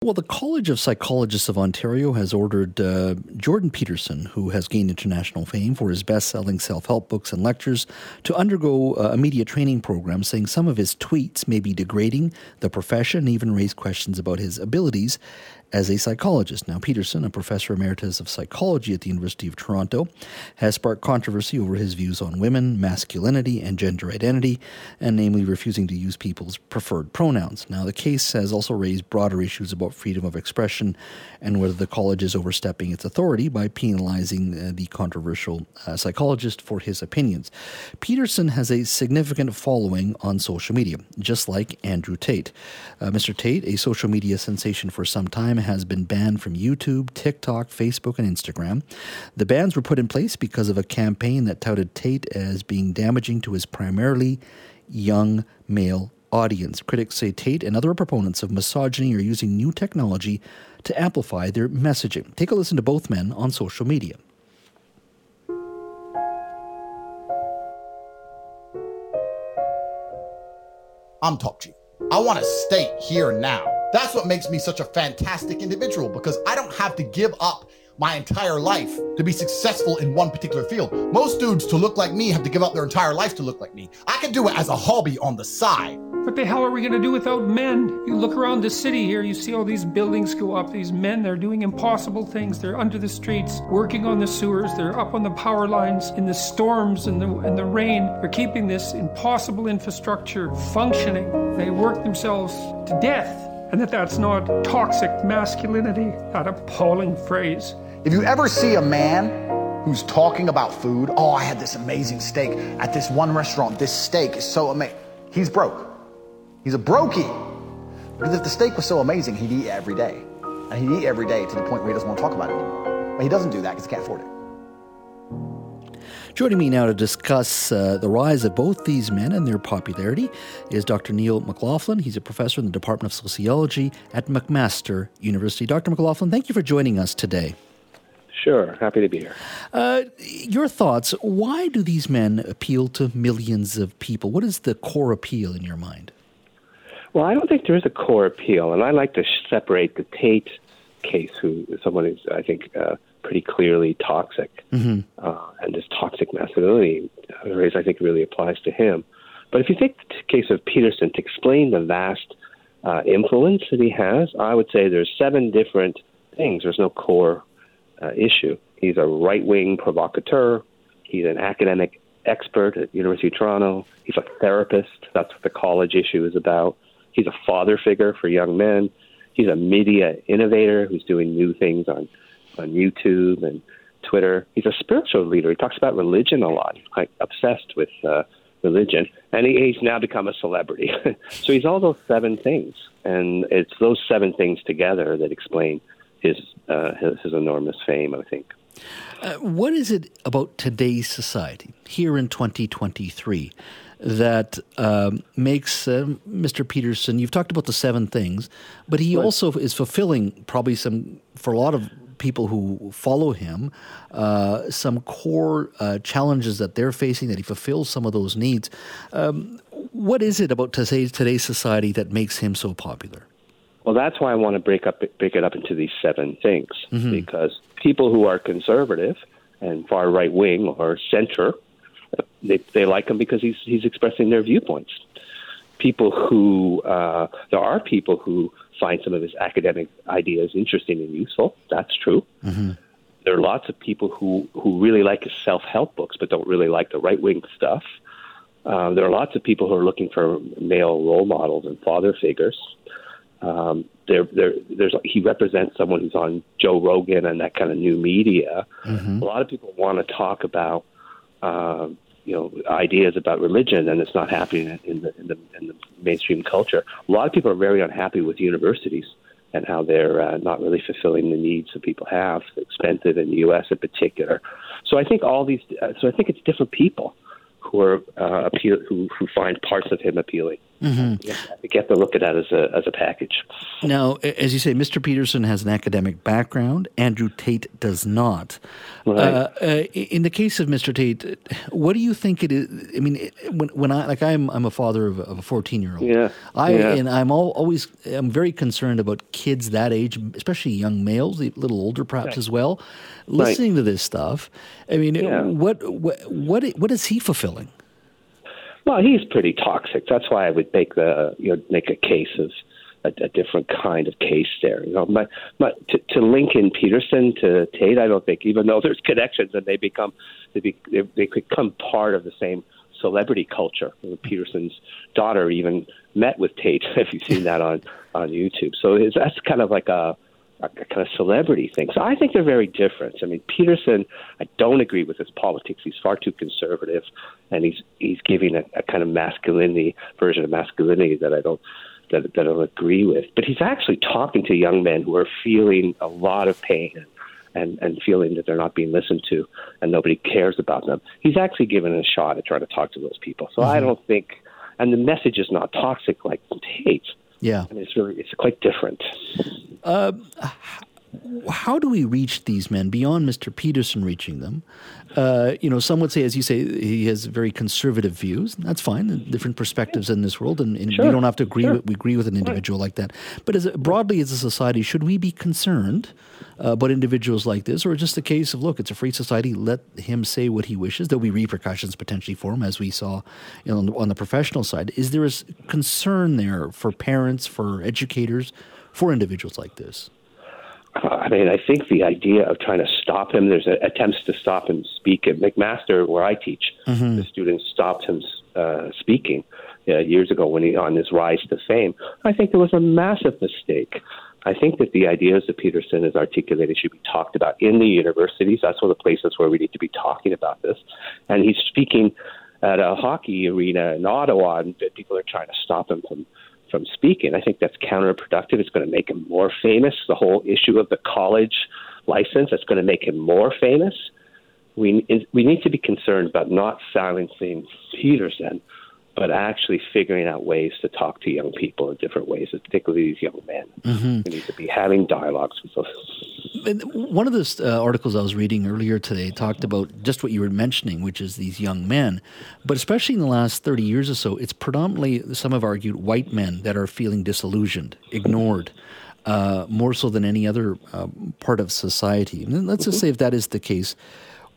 Well, the College of Psychologists of Ontario has ordered uh, Jordan Peterson, who has gained international fame for his best selling self help books and lectures, to undergo uh, a media training program, saying some of his tweets may be degrading the profession and even raise questions about his abilities as a psychologist. Now, Peterson, a professor emeritus of psychology at the University of Toronto, has sparked controversy over his views on women, masculinity, and gender identity, and namely refusing to use people's preferred pronouns. Now, the case has also raised broader issues about freedom of expression and whether the college is overstepping its authority by penalizing uh, the controversial uh, psychologist for his opinions. Peterson has a significant following on social media, just like Andrew Tate. Uh, Mr. Tate, a social media sensation for some time, has been banned from YouTube, TikTok, Facebook, and Instagram. The bans were put in place because of a campaign that touted Tate as being damaging to his primarily young male audience. Critics say Tate and other proponents of misogyny are using new technology to amplify their messaging. Take a listen to both men on social media. I'm Top G. I want to state here now. That's what makes me such a fantastic individual because I don't have to give up my entire life to be successful in one particular field. Most dudes to look like me have to give up their entire life to look like me. I can do it as a hobby on the side. What the hell are we going to do without men? You look around the city here, you see all these buildings go up. These men, they're doing impossible things. They're under the streets, working on the sewers. They're up on the power lines in the storms and the, and the rain. They're keeping this impossible infrastructure functioning. They work themselves to death. And that that's not toxic masculinity, that appalling phrase. If you ever see a man who's talking about food, oh, I had this amazing steak at this one restaurant. This steak is so amazing. He's broke. He's a brokey. Because if the steak was so amazing, he'd eat every day. And he'd eat every day to the point where he doesn't want to talk about it anymore. But he doesn't do that because he can't afford it. Joining me now to discuss uh, the rise of both these men and their popularity is Dr. Neil McLaughlin. He's a professor in the Department of Sociology at McMaster University. Dr. McLaughlin, thank you for joining us today. Sure, happy to be here. Uh, your thoughts, why do these men appeal to millions of people? What is the core appeal in your mind? Well, I don't think there is a core appeal, and I like to separate the Tate case, who someone is, I think, uh, pretty clearly toxic, mm-hmm. uh, and this toxic masculinity race, I think, really applies to him. But if you take the case of Peterson to explain the vast uh, influence that he has, I would say there's seven different things. There's no core uh, issue. He's a right-wing provocateur. He's an academic expert at University of Toronto. He's a therapist. That's what the college issue is about. He's a father figure for young men. He's a media innovator who's doing new things on on YouTube and Twitter. He's a spiritual leader. He talks about religion a lot. He's quite obsessed with uh, religion, and he, he's now become a celebrity. so he's all those seven things, and it's those seven things together that explain his uh, his, his enormous fame. I think. Uh, what is it about today's society here in 2023 that um, makes uh, Mr. Peterson? You've talked about the seven things, but he also is fulfilling probably some for a lot of people who follow him uh, some core uh, challenges that they're facing, that he fulfills some of those needs. Um, what is it about today's, today's society that makes him so popular? Well, that's why I want to break up break it up into these seven things mm-hmm. because people who are conservative and far right wing or center, they they like him because he's he's expressing their viewpoints. People who uh, there are people who find some of his academic ideas interesting and useful. That's true. Mm-hmm. There are lots of people who, who really like his self help books, but don't really like the right wing stuff. Uh, there are lots of people who are looking for male role models and father figures. Um, there, there, there's he represents someone who's on Joe Rogan and that kind of new media. Mm-hmm. A lot of people want to talk about uh, you know ideas about religion, and it's not happening in the in the in the mainstream culture. A lot of people are very unhappy with universities and how they're uh, not really fulfilling the needs that people have, expensive in the U.S. in particular. So I think all these. Uh, so I think it's different people who are uh, appeal who who find parts of him appealing. Mm-hmm. You have to look at that as a as a package. Now, as you say, Mr. Peterson has an academic background. Andrew Tate does not. Right. Uh, uh, in the case of Mr. Tate, what do you think it is? I mean, when when I like I'm I'm a father of, of a 14 year old. Yeah. I yeah. and I'm all, always I'm very concerned about kids that age, especially young males, a little older perhaps right. as well, listening right. to this stuff. I mean, yeah. what what what what is he fulfilling? Well, he's pretty toxic. That's why I would make the you know make a case of a, a different kind of case there. You know, my, my, to, to Lincoln Peterson to Tate, I don't think even though there's connections and they become they, be, they, they become part of the same celebrity culture. Peterson's daughter even met with Tate. If you've seen that on on YouTube, so that's kind of like a a kind of celebrity thing. So I think they're very different. I mean, Peterson, I don't agree with his politics. He's far too conservative, and he's he's giving a, a kind of masculinity version of masculinity that I don't that, that I don't agree with. But he's actually talking to young men who are feeling a lot of pain and and feeling that they're not being listened to and nobody cares about them. He's actually given a shot at trying to talk to those people. So mm-hmm. I don't think, and the message is not toxic like Tate. Yeah, mean, it's really it's quite different. Uh, how do we reach these men beyond Mr. Peterson reaching them? Uh, you know, some would say, as you say, he has very conservative views. That's fine. Different perspectives in this world, and, and sure. we don't have to agree. Sure. With, we agree with an individual right. like that. But as broadly as a society, should we be concerned uh, about individuals like this, or just a case of look, it's a free society. Let him say what he wishes. There'll be repercussions potentially for him, as we saw you know, on, the, on the professional side. Is there a concern there for parents, for educators, for individuals like this? I mean, I think the idea of trying to stop him, there's a, attempts to stop him speak at McMaster, where I teach. Mm-hmm. The students stopped him uh, speaking uh, years ago when he on his rise to fame. I think it was a massive mistake. I think that the ideas that Peterson has articulated should be talked about in the universities. That's one of the places where we need to be talking about this. And he's speaking at a hockey arena in Ottawa, and people are trying to stop him from from speaking. I think that's counterproductive. It's going to make him more famous. The whole issue of the college license that's going to make him more famous. We we need to be concerned about not silencing Peterson, but actually figuring out ways to talk to young people in different ways, particularly these young men. Mm-hmm. We need to be having dialogues with those. One of the uh, articles I was reading earlier today talked about just what you were mentioning, which is these young men. But especially in the last 30 years or so, it's predominantly, some have argued, white men that are feeling disillusioned, ignored. Uh, more so than any other uh, part of society. And let's just mm-hmm. say if that is the case,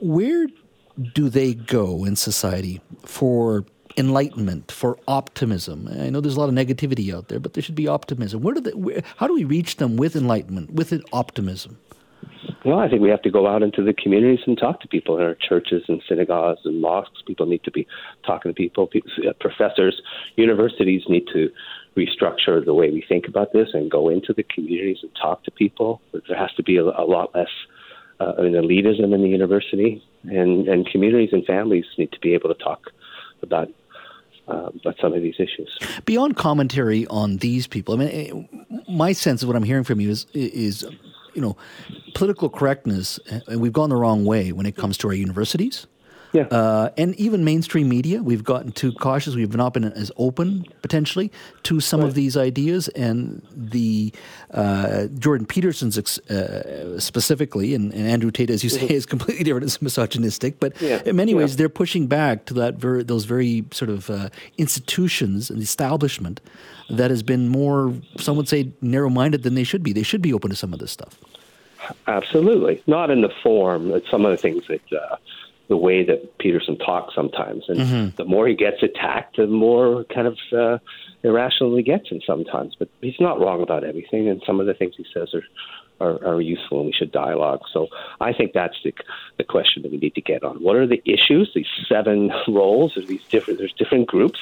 where do they go in society for enlightenment, for optimism. I know there's a lot of negativity out there, but there should be optimism. Where do they, where, how do we reach them with enlightenment, with optimism? Well, I think we have to go out into the communities and talk to people in our churches and synagogues and mosques. People need to be talking to people. people uh, professors, universities need to restructure the way we think about this and go into the communities and talk to people. There has to be a, a lot less uh, elitism in the university, and, and communities and families need to be able to talk about uh, about some of these issues. Beyond commentary on these people, I mean, eh, my sense of what I'm hearing from you is is you know political correctness, and eh, we've gone the wrong way when it comes to our universities. Yeah. Uh, and even mainstream media, we've gotten too cautious. We've not been as open, potentially, to some right. of these ideas. And the uh, Jordan Peterson's uh, specifically, and, and, Andrew Tate, as you say, mm-hmm. is completely different. It's misogynistic. But yeah. in many yeah. ways, they're pushing back to that very, those very sort of uh, institutions and establishment that has been more, some would say, narrow minded than they should be. They should be open to some of this stuff. Absolutely. Not in the form that some of the things that uh, the way that Peterson talks sometimes. And mm-hmm. the more he gets attacked, the more kind of uh, irrational he gets in sometimes. But he's not wrong about everything, and some of the things he says are. Are, are useful and we should dialogue. So I think that's the, the question that we need to get on. What are the issues? These seven roles, or these different. There's different groups.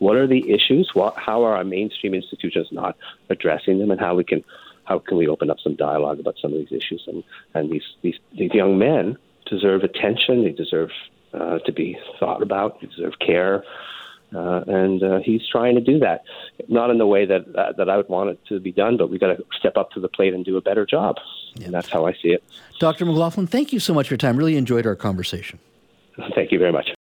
What are the issues? What, how are our mainstream institutions not addressing them, and how we can how can we open up some dialogue about some of these issues? And and these these, these young men deserve attention. They deserve uh, to be thought about. They deserve care. Uh, and uh, he's trying to do that, not in the way that uh, that I would want it to be done, but we got to step up to the plate and do a better job. Yeah. And that's how I see it. Dr. McLaughlin, thank you so much for your time. Really enjoyed our conversation. Thank you very much.